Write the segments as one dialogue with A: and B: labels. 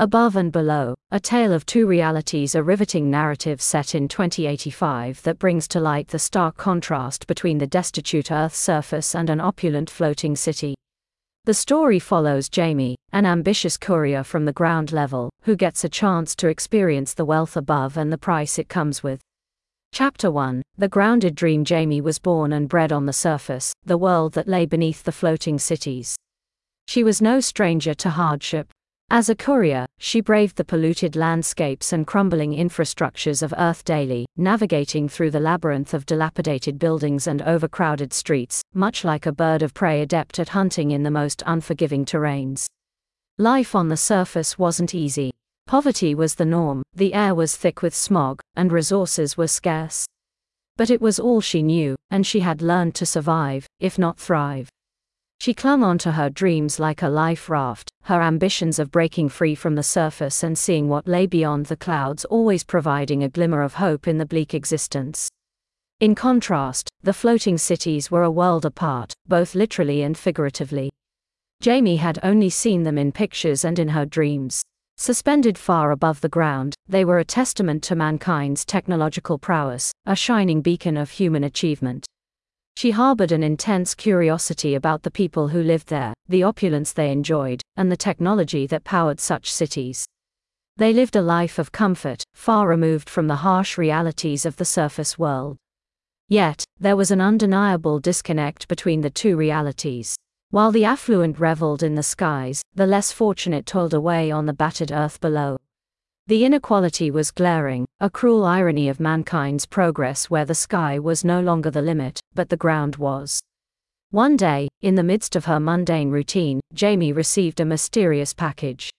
A: Above and Below, a tale of two realities, a riveting narrative set in 2085 that brings to light the stark contrast between the destitute Earth's surface and an opulent floating city. The story follows Jamie, an ambitious courier from the ground level, who gets a chance to experience the wealth above and the price it comes with. Chapter 1 The grounded dream Jamie was born and bred on the surface, the world that lay beneath the floating cities. She was no stranger to hardship. As a courier, she braved the polluted landscapes and crumbling infrastructures of Earth daily, navigating through the labyrinth of dilapidated buildings and overcrowded streets, much like a bird of prey adept at hunting in the most unforgiving terrains. Life on the surface wasn't easy. Poverty was the norm, the air was thick with smog, and resources were scarce. But it was all she knew, and she had learned to survive, if not thrive. She clung onto her dreams like a life raft, her ambitions of breaking free from the surface and seeing what lay beyond the clouds always providing a glimmer of hope in the bleak existence. In contrast, the floating cities were a world apart, both literally and figuratively. Jamie had only seen them in pictures and in her dreams. Suspended far above the ground, they were a testament to mankind's technological prowess, a shining beacon of human achievement. She harbored an intense curiosity about the people who lived there, the opulence they enjoyed, and the technology that powered such cities. They lived a life of comfort, far removed from the harsh realities of the surface world. Yet, there was an undeniable disconnect between the two realities. While the affluent reveled in the skies, the less fortunate toiled away on the battered earth below. The inequality was glaring, a cruel irony of mankind's progress where the sky was no longer the limit, but the ground was. One day, in the midst of her mundane routine, Jamie received a mysterious package.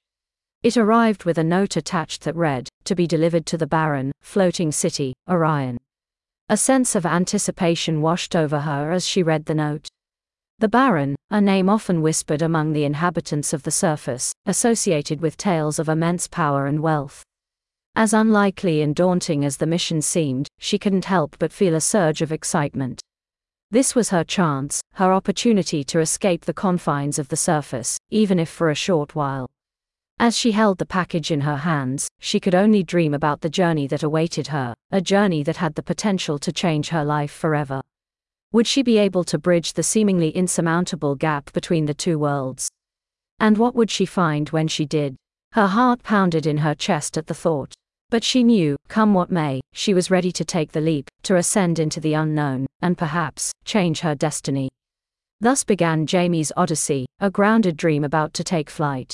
A: It arrived with a note attached that read, To be delivered to the Baron, floating city, Orion. A sense of anticipation washed over her as she read the note. The Baron, a name often whispered among the inhabitants of the surface, associated with tales of immense power and wealth. As unlikely and daunting as the mission seemed, she couldn't help but feel a surge of excitement. This was her chance, her opportunity to escape the confines of the surface, even if for a short while. As she held the package in her hands, she could only dream about the journey that awaited her, a journey that had the potential to change her life forever. Would she be able to bridge the seemingly insurmountable gap between the two worlds? And what would she find when she did? Her heart pounded in her chest at the thought. But she knew, come what may, she was ready to take the leap, to ascend into the unknown, and perhaps, change her destiny. Thus began Jamie's Odyssey, a grounded dream about to take flight.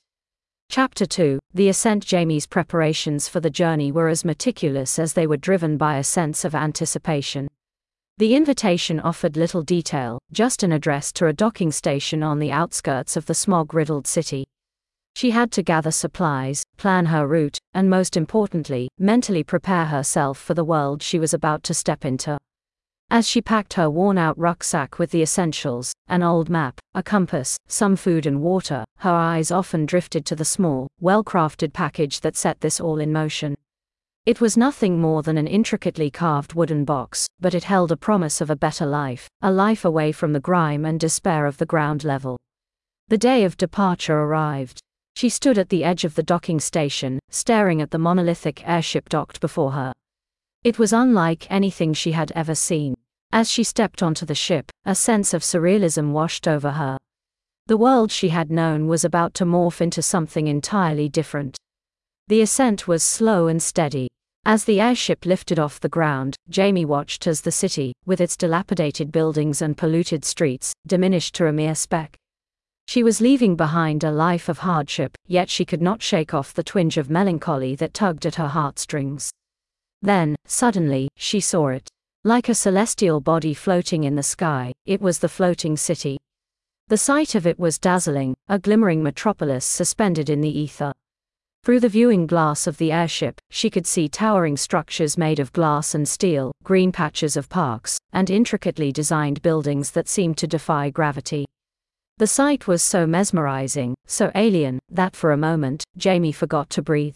A: Chapter 2 The Ascent Jamie's preparations for the journey were as meticulous as they were driven by a sense of anticipation. The invitation offered little detail, just an address to a docking station on the outskirts of the smog riddled city. She had to gather supplies, plan her route, and most importantly, mentally prepare herself for the world she was about to step into. As she packed her worn out rucksack with the essentials an old map, a compass, some food and water her eyes often drifted to the small, well crafted package that set this all in motion. It was nothing more than an intricately carved wooden box, but it held a promise of a better life, a life away from the grime and despair of the ground level. The day of departure arrived. She stood at the edge of the docking station, staring at the monolithic airship docked before her. It was unlike anything she had ever seen. As she stepped onto the ship, a sense of surrealism washed over her. The world she had known was about to morph into something entirely different. The ascent was slow and steady. As the airship lifted off the ground, Jamie watched as the city, with its dilapidated buildings and polluted streets, diminished to a mere speck. She was leaving behind a life of hardship, yet she could not shake off the twinge of melancholy that tugged at her heartstrings. Then, suddenly, she saw it. Like a celestial body floating in the sky, it was the floating city. The sight of it was dazzling, a glimmering metropolis suspended in the ether. Through the viewing glass of the airship, she could see towering structures made of glass and steel, green patches of parks, and intricately designed buildings that seemed to defy gravity. The sight was so mesmerizing, so alien, that for a moment, Jamie forgot to breathe.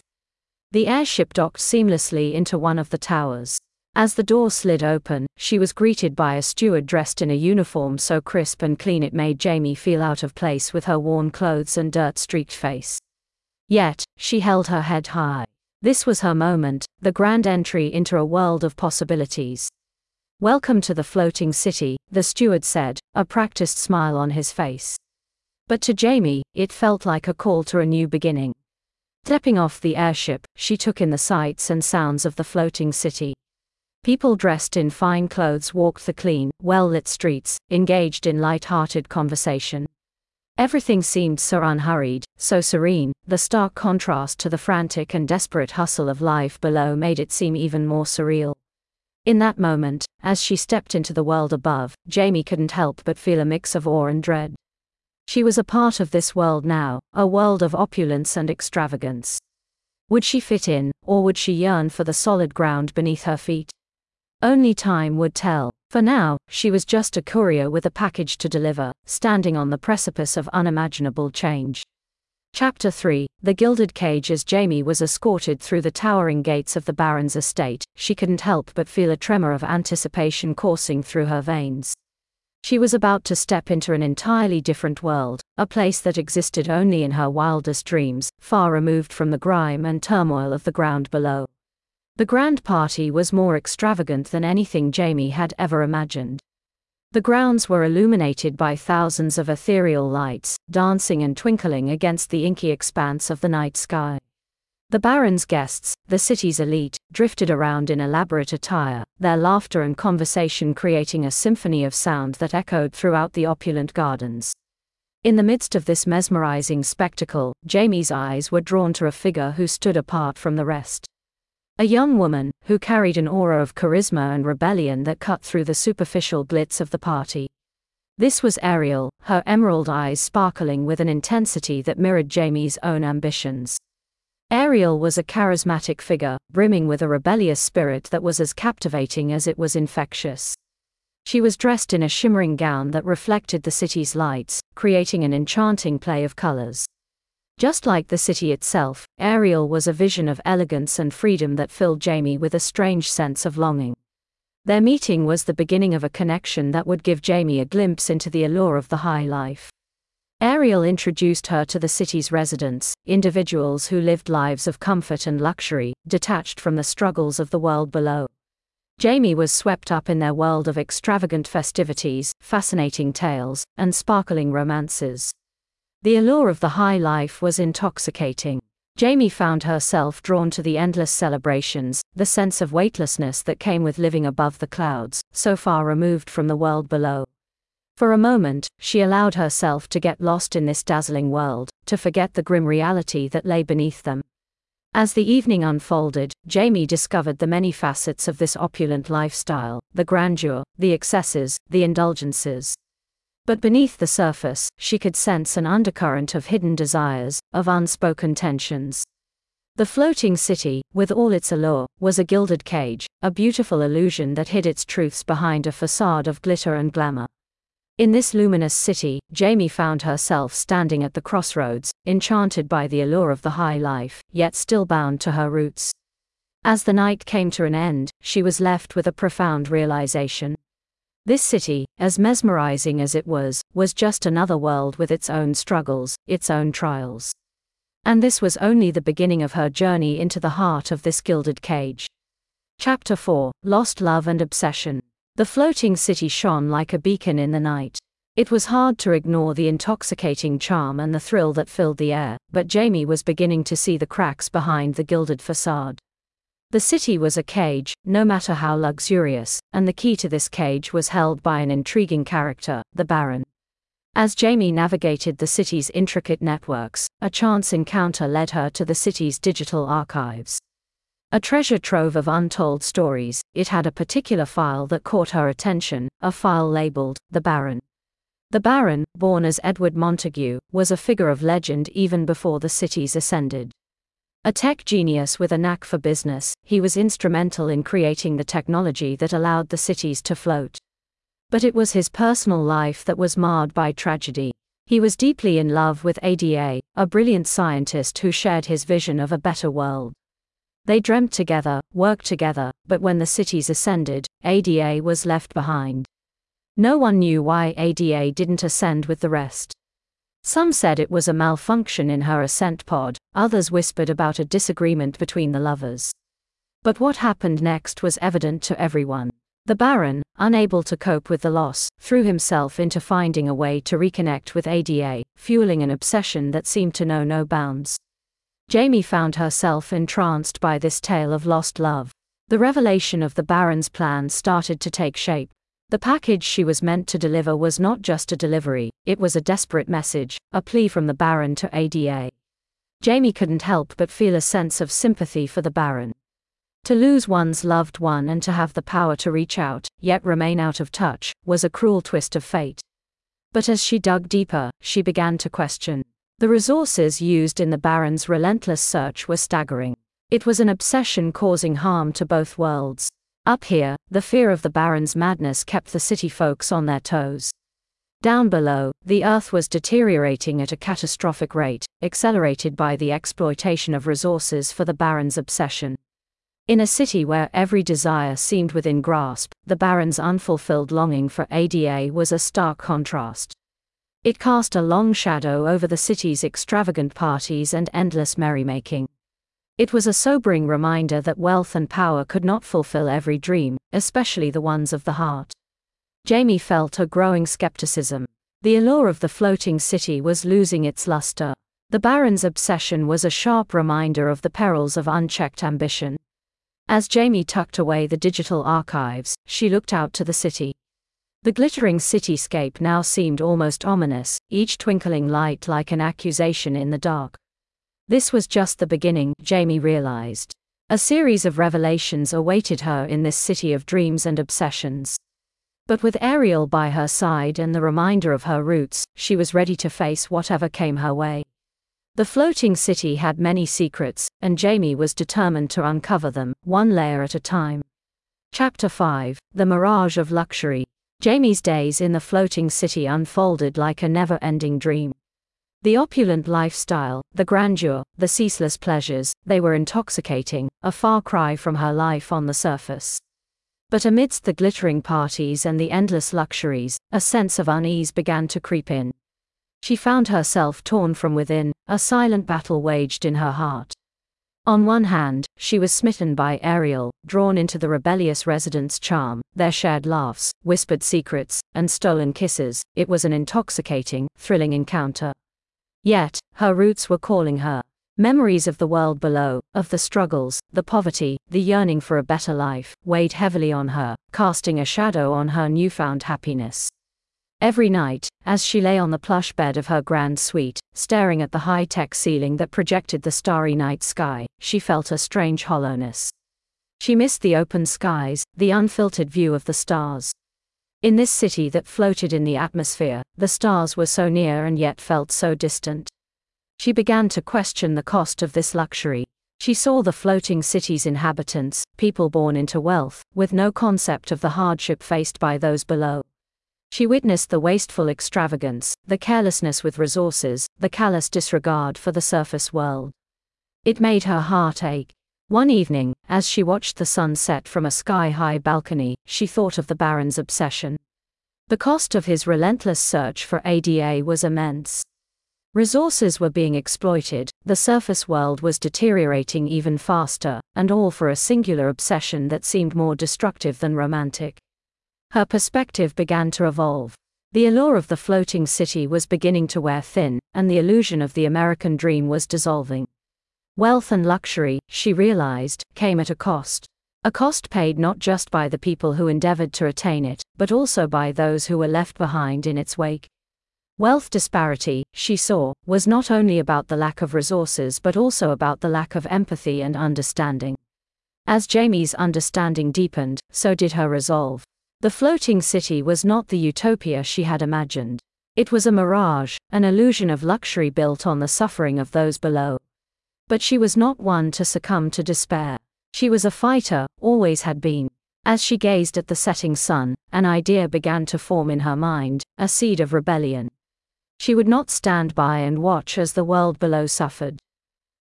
A: The airship docked seamlessly into one of the towers. As the door slid open, she was greeted by a steward dressed in a uniform so crisp and clean it made Jamie feel out of place with her worn clothes and dirt streaked face. Yet, she held her head high. This was her moment, the grand entry into a world of possibilities. Welcome to the floating city, the steward said, a practiced smile on his face. But to Jamie, it felt like a call to a new beginning. Stepping off the airship, she took in the sights and sounds of the floating city. People dressed in fine clothes walked the clean, well lit streets, engaged in light hearted conversation. Everything seemed so unhurried, so serene, the stark contrast to the frantic and desperate hustle of life below made it seem even more surreal. In that moment, as she stepped into the world above, Jamie couldn't help but feel a mix of awe and dread. She was a part of this world now, a world of opulence and extravagance. Would she fit in, or would she yearn for the solid ground beneath her feet? Only time would tell. For now, she was just a courier with a package to deliver, standing on the precipice of unimaginable change. Chapter 3 The Gilded Cage As Jamie was escorted through the towering gates of the Baron's estate, she couldn't help but feel a tremor of anticipation coursing through her veins. She was about to step into an entirely different world, a place that existed only in her wildest dreams, far removed from the grime and turmoil of the ground below. The grand party was more extravagant than anything Jamie had ever imagined. The grounds were illuminated by thousands of ethereal lights, dancing and twinkling against the inky expanse of the night sky. The Baron's guests, the city's elite, drifted around in elaborate attire, their laughter and conversation creating a symphony of sound that echoed throughout the opulent gardens. In the midst of this mesmerizing spectacle, Jamie's eyes were drawn to a figure who stood apart from the rest. A young woman, who carried an aura of charisma and rebellion that cut through the superficial glitz of the party. This was Ariel, her emerald eyes sparkling with an intensity that mirrored Jamie's own ambitions. Ariel was a charismatic figure, brimming with a rebellious spirit that was as captivating as it was infectious. She was dressed in a shimmering gown that reflected the city's lights, creating an enchanting play of colors. Just like the city itself, Ariel was a vision of elegance and freedom that filled Jamie with a strange sense of longing. Their meeting was the beginning of a connection that would give Jamie a glimpse into the allure of the high life. Ariel introduced her to the city's residents, individuals who lived lives of comfort and luxury, detached from the struggles of the world below. Jamie was swept up in their world of extravagant festivities, fascinating tales, and sparkling romances. The allure of the high life was intoxicating. Jamie found herself drawn to the endless celebrations, the sense of weightlessness that came with living above the clouds, so far removed from the world below. For a moment, she allowed herself to get lost in this dazzling world, to forget the grim reality that lay beneath them. As the evening unfolded, Jamie discovered the many facets of this opulent lifestyle the grandeur, the excesses, the indulgences. But beneath the surface, she could sense an undercurrent of hidden desires, of unspoken tensions. The floating city, with all its allure, was a gilded cage, a beautiful illusion that hid its truths behind a facade of glitter and glamour. In this luminous city, Jamie found herself standing at the crossroads, enchanted by the allure of the high life, yet still bound to her roots. As the night came to an end, she was left with a profound realization. This city, as mesmerizing as it was, was just another world with its own struggles, its own trials. And this was only the beginning of her journey into the heart of this gilded cage. Chapter 4 Lost Love and Obsession the floating city shone like a beacon in the night. It was hard to ignore the intoxicating charm and the thrill that filled the air, but Jamie was beginning to see the cracks behind the gilded facade. The city was a cage, no matter how luxurious, and the key to this cage was held by an intriguing character, the Baron. As Jamie navigated the city's intricate networks, a chance encounter led her to the city's digital archives. A treasure trove of untold stories, it had a particular file that caught her attention, a file labeled, The Baron. The Baron, born as Edward Montague, was a figure of legend even before the cities ascended. A tech genius with a knack for business, he was instrumental in creating the technology that allowed the cities to float. But it was his personal life that was marred by tragedy. He was deeply in love with Ada, a brilliant scientist who shared his vision of a better world. They dreamt together, worked together, but when the cities ascended, Ada was left behind. No one knew why Ada didn't ascend with the rest. Some said it was a malfunction in her ascent pod, others whispered about a disagreement between the lovers. But what happened next was evident to everyone. The Baron, unable to cope with the loss, threw himself into finding a way to reconnect with Ada, fueling an obsession that seemed to know no bounds. Jamie found herself entranced by this tale of lost love. The revelation of the Baron's plan started to take shape. The package she was meant to deliver was not just a delivery, it was a desperate message, a plea from the Baron to Ada. Jamie couldn't help but feel a sense of sympathy for the Baron. To lose one's loved one and to have the power to reach out, yet remain out of touch, was a cruel twist of fate. But as she dug deeper, she began to question. The resources used in the Baron's relentless search were staggering. It was an obsession causing harm to both worlds. Up here, the fear of the Baron's madness kept the city folks on their toes. Down below, the Earth was deteriorating at a catastrophic rate, accelerated by the exploitation of resources for the Baron's obsession. In a city where every desire seemed within grasp, the Baron's unfulfilled longing for Ada was a stark contrast. It cast a long shadow over the city's extravagant parties and endless merrymaking. It was a sobering reminder that wealth and power could not fulfill every dream, especially the ones of the heart. Jamie felt a growing skepticism. The allure of the floating city was losing its luster. The Baron's obsession was a sharp reminder of the perils of unchecked ambition. As Jamie tucked away the digital archives, she looked out to the city. The glittering cityscape now seemed almost ominous, each twinkling light like an accusation in the dark. This was just the beginning, Jamie realized. A series of revelations awaited her in this city of dreams and obsessions. But with Ariel by her side and the reminder of her roots, she was ready to face whatever came her way. The floating city had many secrets, and Jamie was determined to uncover them, one layer at a time. Chapter 5 The Mirage of Luxury Jamie's days in the floating city unfolded like a never ending dream. The opulent lifestyle, the grandeur, the ceaseless pleasures, they were intoxicating, a far cry from her life on the surface. But amidst the glittering parties and the endless luxuries, a sense of unease began to creep in. She found herself torn from within, a silent battle waged in her heart. On one hand, she was smitten by Ariel, drawn into the rebellious residents' charm, their shared laughs, whispered secrets, and stolen kisses, it was an intoxicating, thrilling encounter. Yet, her roots were calling her. Memories of the world below, of the struggles, the poverty, the yearning for a better life, weighed heavily on her, casting a shadow on her newfound happiness. Every night, as she lay on the plush bed of her grand suite, staring at the high tech ceiling that projected the starry night sky, she felt a strange hollowness. She missed the open skies, the unfiltered view of the stars. In this city that floated in the atmosphere, the stars were so near and yet felt so distant. She began to question the cost of this luxury. She saw the floating city's inhabitants, people born into wealth, with no concept of the hardship faced by those below. She witnessed the wasteful extravagance, the carelessness with resources, the callous disregard for the surface world. It made her heart ache. One evening, as she watched the sun set from a sky high balcony, she thought of the Baron's obsession. The cost of his relentless search for Ada was immense. Resources were being exploited, the surface world was deteriorating even faster, and all for a singular obsession that seemed more destructive than romantic. Her perspective began to evolve. The allure of the floating city was beginning to wear thin, and the illusion of the American dream was dissolving. Wealth and luxury, she realized, came at a cost. A cost paid not just by the people who endeavored to attain it, but also by those who were left behind in its wake. Wealth disparity, she saw, was not only about the lack of resources but also about the lack of empathy and understanding. As Jamie's understanding deepened, so did her resolve. The floating city was not the utopia she had imagined. It was a mirage, an illusion of luxury built on the suffering of those below. But she was not one to succumb to despair. She was a fighter, always had been. As she gazed at the setting sun, an idea began to form in her mind, a seed of rebellion. She would not stand by and watch as the world below suffered.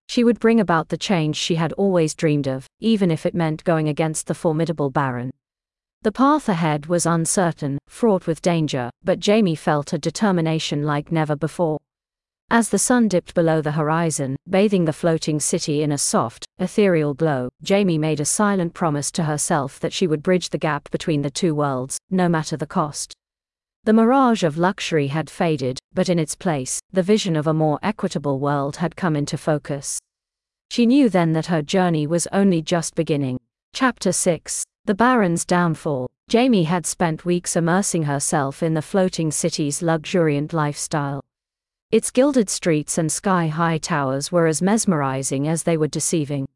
A: She would bring about the change she had always dreamed of, even if it meant going against the formidable Baron. The path ahead was uncertain, fraught with danger, but Jamie felt a determination like never before. As the sun dipped below the horizon, bathing the floating city in a soft, ethereal glow, Jamie made a silent promise to herself that she would bridge the gap between the two worlds, no matter the cost. The mirage of luxury had faded, but in its place, the vision of a more equitable world had come into focus. She knew then that her journey was only just beginning. Chapter 6 The Baron's Downfall. Jamie had spent weeks immersing herself in the floating city's luxuriant lifestyle. Its gilded streets and sky high towers were as mesmerizing as they were deceiving.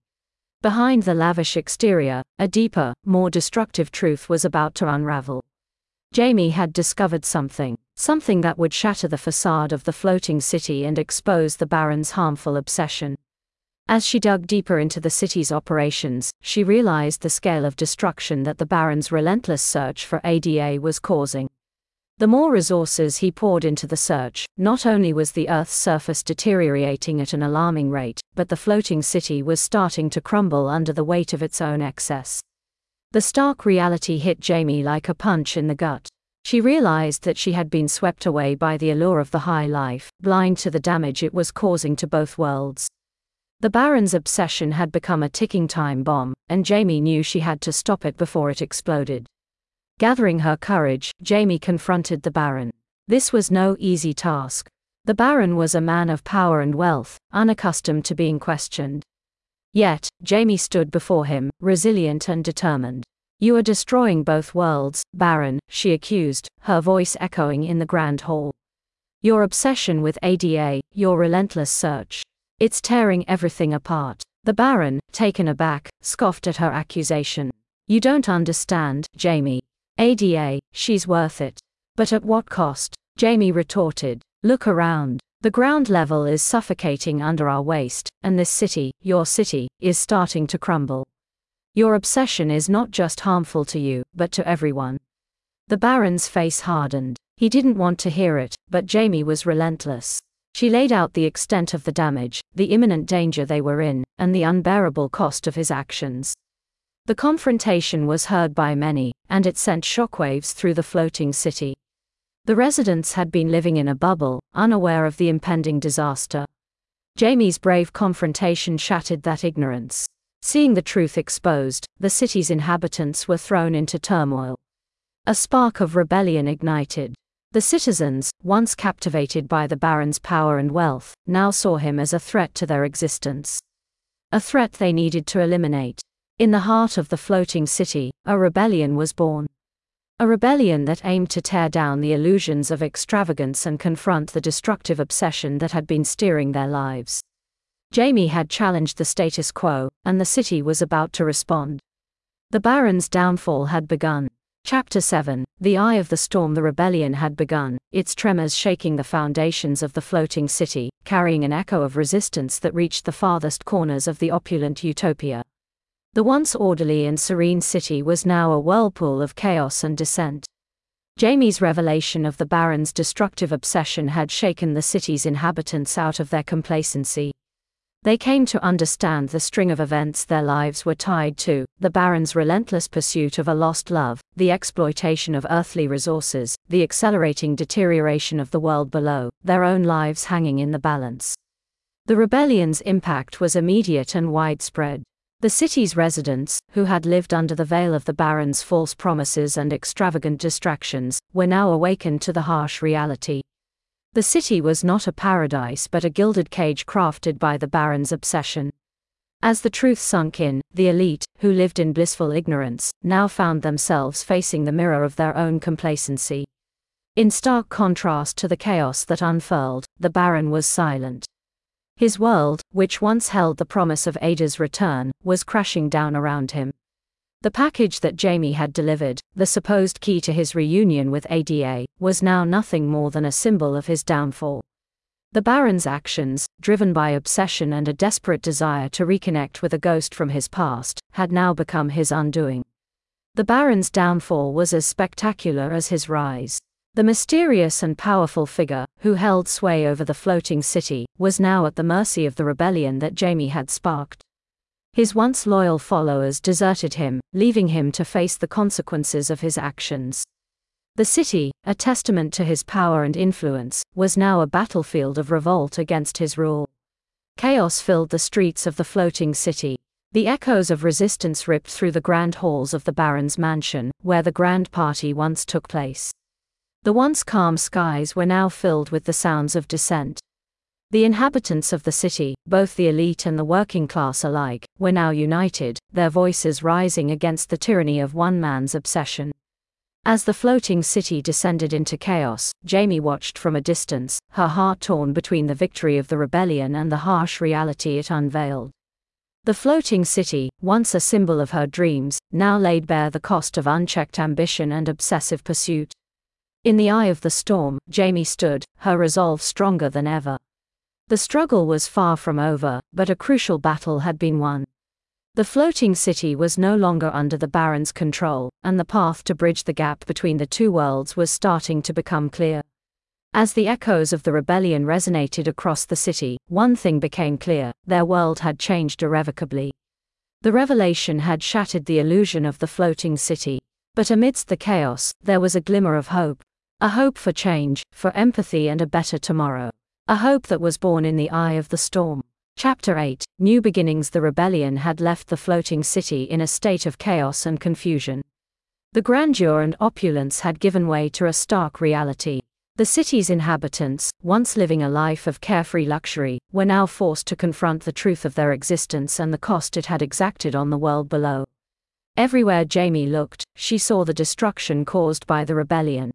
A: Behind the lavish exterior, a deeper, more destructive truth was about to unravel. Jamie had discovered something, something that would shatter the facade of the floating city and expose the Baron's harmful obsession. As she dug deeper into the city's operations, she realized the scale of destruction that the Baron's relentless search for Ada was causing. The more resources he poured into the search, not only was the Earth's surface deteriorating at an alarming rate, but the floating city was starting to crumble under the weight of its own excess. The stark reality hit Jamie like a punch in the gut. She realized that she had been swept away by the allure of the high life, blind to the damage it was causing to both worlds. The Baron's obsession had become a ticking time bomb, and Jamie knew she had to stop it before it exploded. Gathering her courage, Jamie confronted the Baron. This was no easy task. The Baron was a man of power and wealth, unaccustomed to being questioned. Yet, Jamie stood before him, resilient and determined. You are destroying both worlds, Baron, she accused, her voice echoing in the Grand Hall. Your obsession with Ada, your relentless search. It's tearing everything apart. The Baron, taken aback, scoffed at her accusation. You don't understand, Jamie. Ada, she's worth it. But at what cost? Jamie retorted. Look around. The ground level is suffocating under our waste, and this city, your city, is starting to crumble. Your obsession is not just harmful to you, but to everyone. The Baron's face hardened. He didn't want to hear it, but Jamie was relentless. She laid out the extent of the damage, the imminent danger they were in, and the unbearable cost of his actions. The confrontation was heard by many, and it sent shockwaves through the floating city. The residents had been living in a bubble, unaware of the impending disaster. Jamie's brave confrontation shattered that ignorance. Seeing the truth exposed, the city's inhabitants were thrown into turmoil. A spark of rebellion ignited. The citizens, once captivated by the Baron's power and wealth, now saw him as a threat to their existence. A threat they needed to eliminate. In the heart of the floating city, a rebellion was born. A rebellion that aimed to tear down the illusions of extravagance and confront the destructive obsession that had been steering their lives. Jamie had challenged the status quo, and the city was about to respond. The Baron's downfall had begun. Chapter 7 The Eye of the Storm The rebellion had begun, its tremors shaking the foundations of the floating city, carrying an echo of resistance that reached the farthest corners of the opulent utopia. The once orderly and serene city was now a whirlpool of chaos and dissent. Jamie's revelation of the Baron's destructive obsession had shaken the city's inhabitants out of their complacency. They came to understand the string of events their lives were tied to the Baron's relentless pursuit of a lost love, the exploitation of earthly resources, the accelerating deterioration of the world below, their own lives hanging in the balance. The rebellion's impact was immediate and widespread. The city's residents, who had lived under the veil of the Baron's false promises and extravagant distractions, were now awakened to the harsh reality. The city was not a paradise but a gilded cage crafted by the Baron's obsession. As the truth sunk in, the elite, who lived in blissful ignorance, now found themselves facing the mirror of their own complacency. In stark contrast to the chaos that unfurled, the Baron was silent. His world, which once held the promise of Ada's return, was crashing down around him. The package that Jamie had delivered, the supposed key to his reunion with Ada, was now nothing more than a symbol of his downfall. The Baron's actions, driven by obsession and a desperate desire to reconnect with a ghost from his past, had now become his undoing. The Baron's downfall was as spectacular as his rise. The mysterious and powerful figure, who held sway over the floating city, was now at the mercy of the rebellion that Jamie had sparked. His once loyal followers deserted him, leaving him to face the consequences of his actions. The city, a testament to his power and influence, was now a battlefield of revolt against his rule. Chaos filled the streets of the floating city. The echoes of resistance ripped through the grand halls of the Baron's mansion, where the grand party once took place. The once calm skies were now filled with the sounds of dissent. The inhabitants of the city, both the elite and the working class alike, were now united, their voices rising against the tyranny of one man's obsession. As the floating city descended into chaos, Jamie watched from a distance, her heart torn between the victory of the rebellion and the harsh reality it unveiled. The floating city, once a symbol of her dreams, now laid bare the cost of unchecked ambition and obsessive pursuit. In the eye of the storm, Jamie stood, her resolve stronger than ever. The struggle was far from over, but a crucial battle had been won. The floating city was no longer under the Baron's control, and the path to bridge the gap between the two worlds was starting to become clear. As the echoes of the rebellion resonated across the city, one thing became clear their world had changed irrevocably. The revelation had shattered the illusion of the floating city. But amidst the chaos, there was a glimmer of hope. A hope for change, for empathy and a better tomorrow. A hope that was born in the eye of the storm. Chapter 8 New Beginnings The rebellion had left the floating city in a state of chaos and confusion. The grandeur and opulence had given way to a stark reality. The city's inhabitants, once living a life of carefree luxury, were now forced to confront the truth of their existence and the cost it had exacted on the world below. Everywhere Jamie looked, she saw the destruction caused by the rebellion.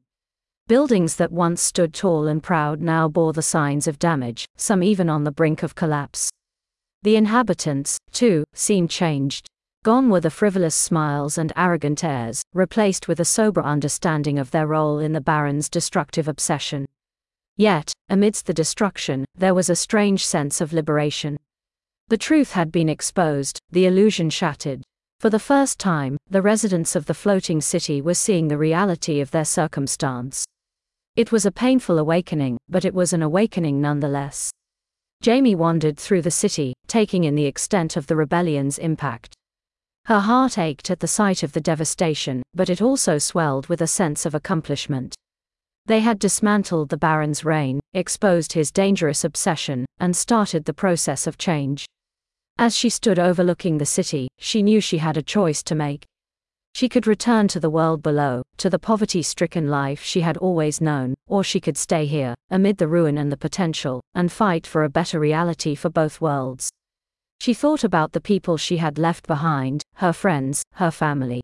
A: Buildings that once stood tall and proud now bore the signs of damage, some even on the brink of collapse. The inhabitants, too, seemed changed. Gone were the frivolous smiles and arrogant airs, replaced with a sober understanding of their role in the Baron's destructive obsession. Yet, amidst the destruction, there was a strange sense of liberation. The truth had been exposed, the illusion shattered. For the first time, the residents of the floating city were seeing the reality of their circumstance. It was a painful awakening, but it was an awakening nonetheless. Jamie wandered through the city, taking in the extent of the rebellion's impact. Her heart ached at the sight of the devastation, but it also swelled with a sense of accomplishment. They had dismantled the Baron's reign, exposed his dangerous obsession, and started the process of change. As she stood overlooking the city, she knew she had a choice to make. She could return to the world below, to the poverty stricken life she had always known, or she could stay here, amid the ruin and the potential, and fight for a better reality for both worlds. She thought about the people she had left behind, her friends, her family.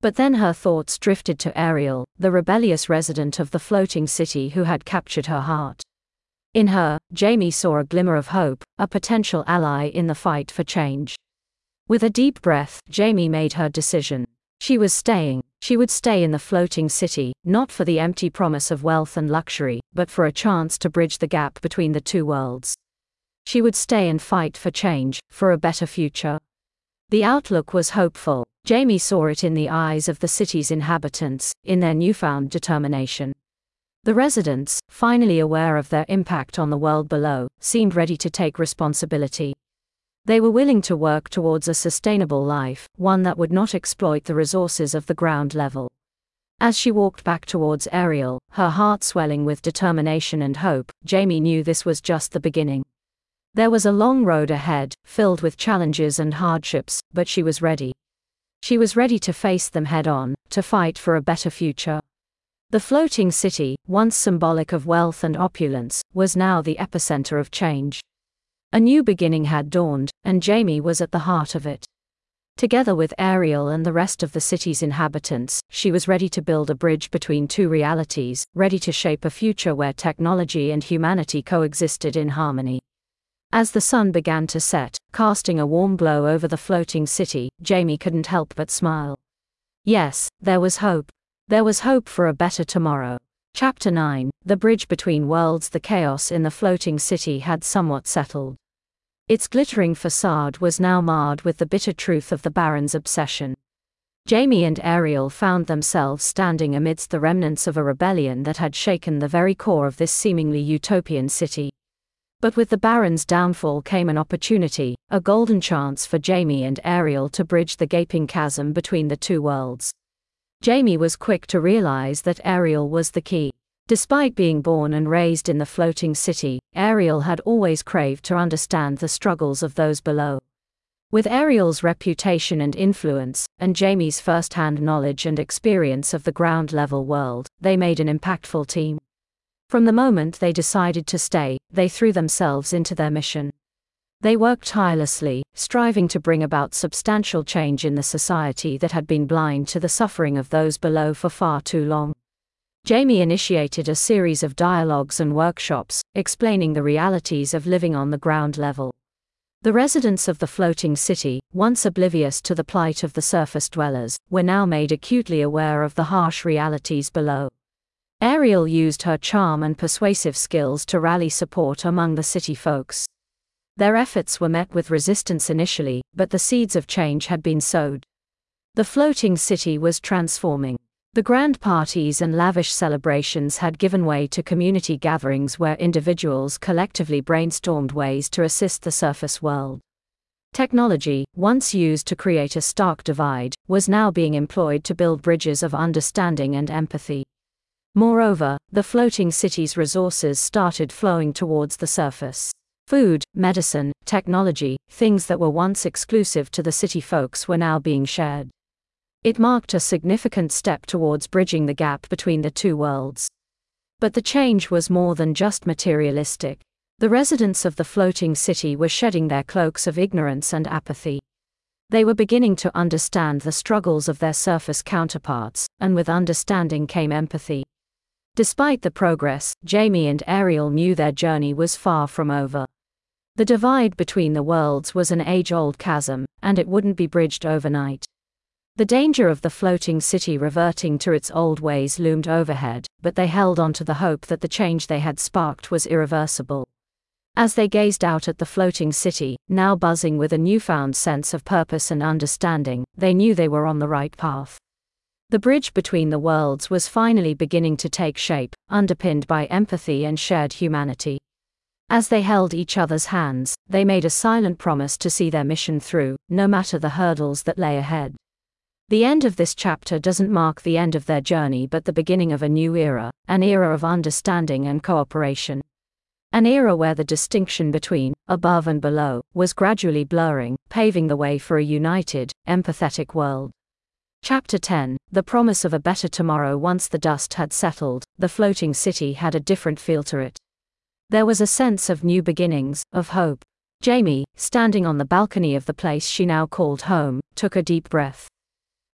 A: But then her thoughts drifted to Ariel, the rebellious resident of the floating city who had captured her heart. In her, Jamie saw a glimmer of hope, a potential ally in the fight for change. With a deep breath, Jamie made her decision. She was staying. She would stay in the floating city, not for the empty promise of wealth and luxury, but for a chance to bridge the gap between the two worlds. She would stay and fight for change, for a better future. The outlook was hopeful. Jamie saw it in the eyes of the city's inhabitants, in their newfound determination. The residents, finally aware of their impact on the world below, seemed ready to take responsibility. They were willing to work towards a sustainable life, one that would not exploit the resources of the ground level. As she walked back towards Ariel, her heart swelling with determination and hope, Jamie knew this was just the beginning. There was a long road ahead, filled with challenges and hardships, but she was ready. She was ready to face them head on, to fight for a better future. The floating city, once symbolic of wealth and opulence, was now the epicenter of change. A new beginning had dawned, and Jamie was at the heart of it. Together with Ariel and the rest of the city's inhabitants, she was ready to build a bridge between two realities, ready to shape a future where technology and humanity coexisted in harmony. As the sun began to set, casting a warm glow over the floating city, Jamie couldn't help but smile. Yes, there was hope. There was hope for a better tomorrow. Chapter 9 The Bridge Between Worlds The chaos in the floating city had somewhat settled. Its glittering facade was now marred with the bitter truth of the Baron's obsession. Jamie and Ariel found themselves standing amidst the remnants of a rebellion that had shaken the very core of this seemingly utopian city. But with the Baron's downfall came an opportunity, a golden chance for Jamie and Ariel to bridge the gaping chasm between the two worlds. Jamie was quick to realize that Ariel was the key. Despite being born and raised in the floating city, Ariel had always craved to understand the struggles of those below. With Ariel's reputation and influence, and Jamie's first hand knowledge and experience of the ground level world, they made an impactful team. From the moment they decided to stay, they threw themselves into their mission. They worked tirelessly, striving to bring about substantial change in the society that had been blind to the suffering of those below for far too long. Jamie initiated a series of dialogues and workshops, explaining the realities of living on the ground level. The residents of the floating city, once oblivious to the plight of the surface dwellers, were now made acutely aware of the harsh realities below. Ariel used her charm and persuasive skills to rally support among the city folks. Their efforts were met with resistance initially, but the seeds of change had been sowed. The floating city was transforming. The grand parties and lavish celebrations had given way to community gatherings where individuals collectively brainstormed ways to assist the surface world. Technology, once used to create a stark divide, was now being employed to build bridges of understanding and empathy. Moreover, the floating city's resources started flowing towards the surface. Food, medicine, technology, things that were once exclusive to the city folks were now being shared. It marked a significant step towards bridging the gap between the two worlds. But the change was more than just materialistic. The residents of the floating city were shedding their cloaks of ignorance and apathy. They were beginning to understand the struggles of their surface counterparts, and with understanding came empathy. Despite the progress, Jamie and Ariel knew their journey was far from over. The divide between the worlds was an age old chasm, and it wouldn't be bridged overnight. The danger of the floating city reverting to its old ways loomed overhead, but they held on to the hope that the change they had sparked was irreversible. As they gazed out at the floating city, now buzzing with a newfound sense of purpose and understanding, they knew they were on the right path. The bridge between the worlds was finally beginning to take shape, underpinned by empathy and shared humanity. As they held each other's hands, they made a silent promise to see their mission through, no matter the hurdles that lay ahead. The end of this chapter doesn't mark the end of their journey but the beginning of a new era, an era of understanding and cooperation. An era where the distinction between above and below was gradually blurring, paving the way for a united, empathetic world. Chapter 10 The promise of a better tomorrow. Once the dust had settled, the floating city had a different feel to it. There was a sense of new beginnings, of hope. Jamie, standing on the balcony of the place she now called home, took a deep breath.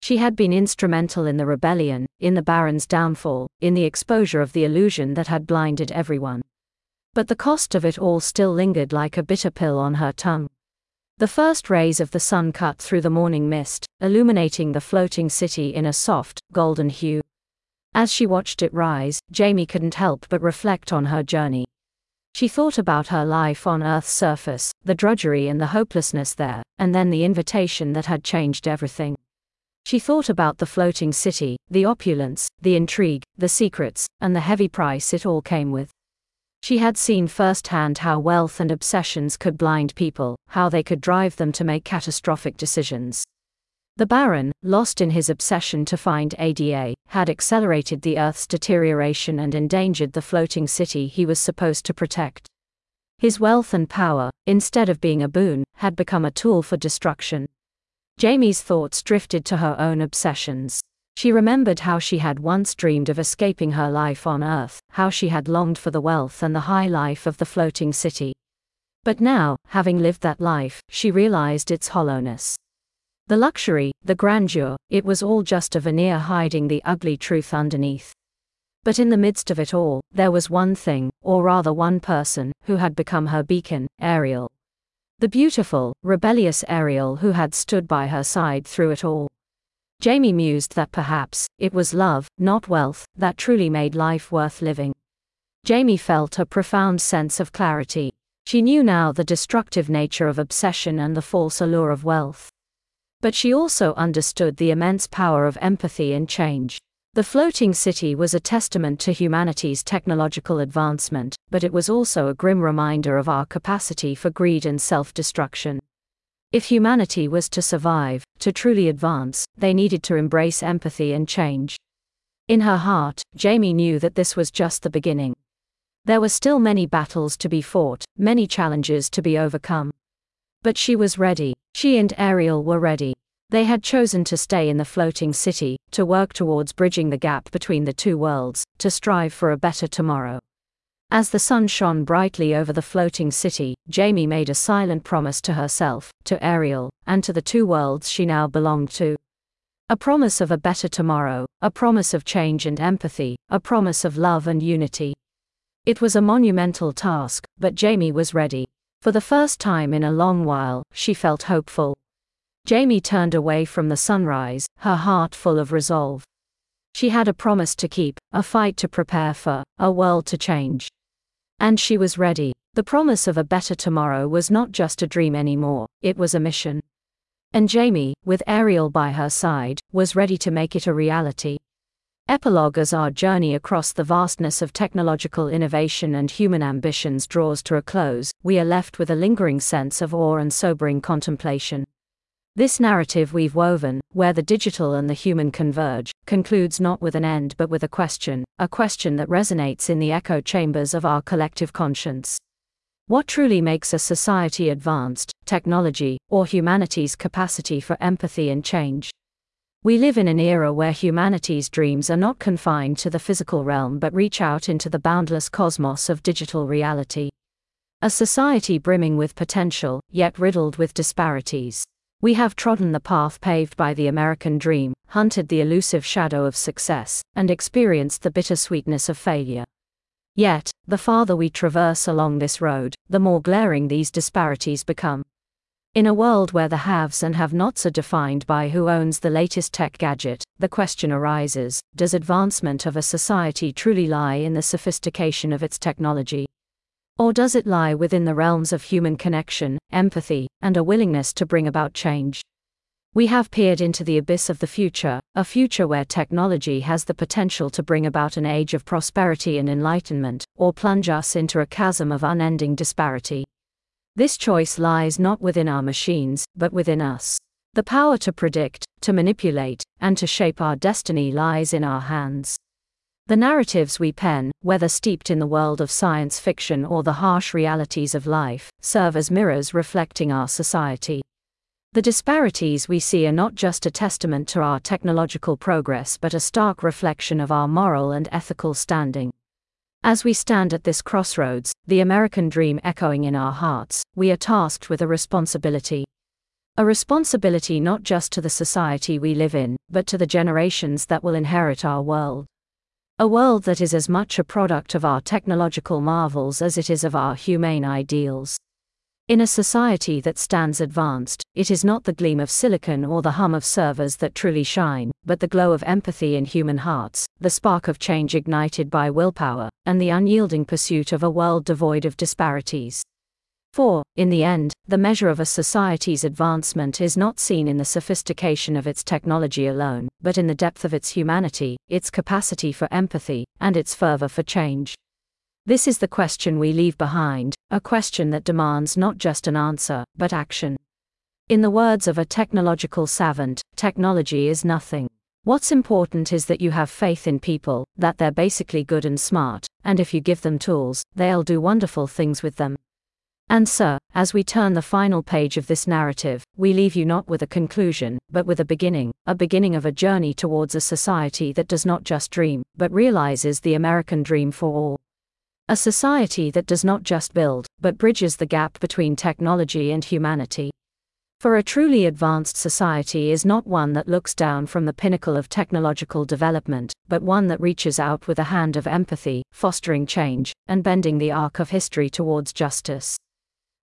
A: She had been instrumental in the rebellion, in the Baron's downfall, in the exposure of the illusion that had blinded everyone. But the cost of it all still lingered like a bitter pill on her tongue. The first rays of the sun cut through the morning mist, illuminating the floating city in a soft, golden hue. As she watched it rise, Jamie couldn't help but reflect on her journey. She thought about her life on Earth's surface, the drudgery and the hopelessness there, and then the invitation that had changed everything. She thought about the floating city, the opulence, the intrigue, the secrets, and the heavy price it all came with. She had seen firsthand how wealth and obsessions could blind people, how they could drive them to make catastrophic decisions. The Baron, lost in his obsession to find Ada, had accelerated the Earth's deterioration and endangered the floating city he was supposed to protect. His wealth and power, instead of being a boon, had become a tool for destruction. Jamie's thoughts drifted to her own obsessions. She remembered how she had once dreamed of escaping her life on Earth, how she had longed for the wealth and the high life of the floating city. But now, having lived that life, she realized its hollowness. The luxury, the grandeur, it was all just a veneer hiding the ugly truth underneath. But in the midst of it all, there was one thing, or rather one person, who had become her beacon, Ariel. The beautiful, rebellious Ariel who had stood by her side through it all. Jamie mused that perhaps, it was love, not wealth, that truly made life worth living. Jamie felt a profound sense of clarity. She knew now the destructive nature of obsession and the false allure of wealth. But she also understood the immense power of empathy and change. The floating city was a testament to humanity's technological advancement, but it was also a grim reminder of our capacity for greed and self destruction. If humanity was to survive, to truly advance, they needed to embrace empathy and change. In her heart, Jamie knew that this was just the beginning. There were still many battles to be fought, many challenges to be overcome. But she was ready. She and Ariel were ready. They had chosen to stay in the floating city, to work towards bridging the gap between the two worlds, to strive for a better tomorrow. As the sun shone brightly over the floating city, Jamie made a silent promise to herself, to Ariel, and to the two worlds she now belonged to. A promise of a better tomorrow, a promise of change and empathy, a promise of love and unity. It was a monumental task, but Jamie was ready. For the first time in a long while, she felt hopeful. Jamie turned away from the sunrise, her heart full of resolve. She had a promise to keep, a fight to prepare for, a world to change. And she was ready. The promise of a better tomorrow was not just a dream anymore, it was a mission. And Jamie, with Ariel by her side, was ready to make it a reality. Epilogue As our journey across the vastness of technological innovation and human ambitions draws to a close, we are left with a lingering sense of awe and sobering contemplation. This narrative we've woven, where the digital and the human converge, concludes not with an end but with a question, a question that resonates in the echo chambers of our collective conscience. What truly makes a society advanced, technology, or humanity's capacity for empathy and change? We live in an era where humanity's dreams are not confined to the physical realm but reach out into the boundless cosmos of digital reality. A society brimming with potential, yet riddled with disparities. We have trodden the path paved by the American dream, hunted the elusive shadow of success, and experienced the bittersweetness of failure. Yet, the farther we traverse along this road, the more glaring these disparities become. In a world where the haves and have nots are defined by who owns the latest tech gadget, the question arises does advancement of a society truly lie in the sophistication of its technology? Or does it lie within the realms of human connection, empathy, and a willingness to bring about change? We have peered into the abyss of the future, a future where technology has the potential to bring about an age of prosperity and enlightenment, or plunge us into a chasm of unending disparity. This choice lies not within our machines, but within us. The power to predict, to manipulate, and to shape our destiny lies in our hands. The narratives we pen, whether steeped in the world of science fiction or the harsh realities of life, serve as mirrors reflecting our society. The disparities we see are not just a testament to our technological progress but a stark reflection of our moral and ethical standing. As we stand at this crossroads, the American dream echoing in our hearts, we are tasked with a responsibility. A responsibility not just to the society we live in, but to the generations that will inherit our world. A world that is as much a product of our technological marvels as it is of our humane ideals. In a society that stands advanced, it is not the gleam of silicon or the hum of servers that truly shine, but the glow of empathy in human hearts, the spark of change ignited by willpower, and the unyielding pursuit of a world devoid of disparities. For, in the end, the measure of a society's advancement is not seen in the sophistication of its technology alone, but in the depth of its humanity, its capacity for empathy, and its fervor for change. This is the question we leave behind, a question that demands not just an answer, but action. In the words of a technological savant, technology is nothing. What's important is that you have faith in people, that they're basically good and smart, and if you give them tools, they'll do wonderful things with them. And sir, as we turn the final page of this narrative, we leave you not with a conclusion, but with a beginning, a beginning of a journey towards a society that does not just dream, but realizes the American dream for all. A society that does not just build, but bridges the gap between technology and humanity. For a truly advanced society is not one that looks down from the pinnacle of technological development, but one that reaches out with a hand of empathy, fostering change, and bending the arc of history towards justice.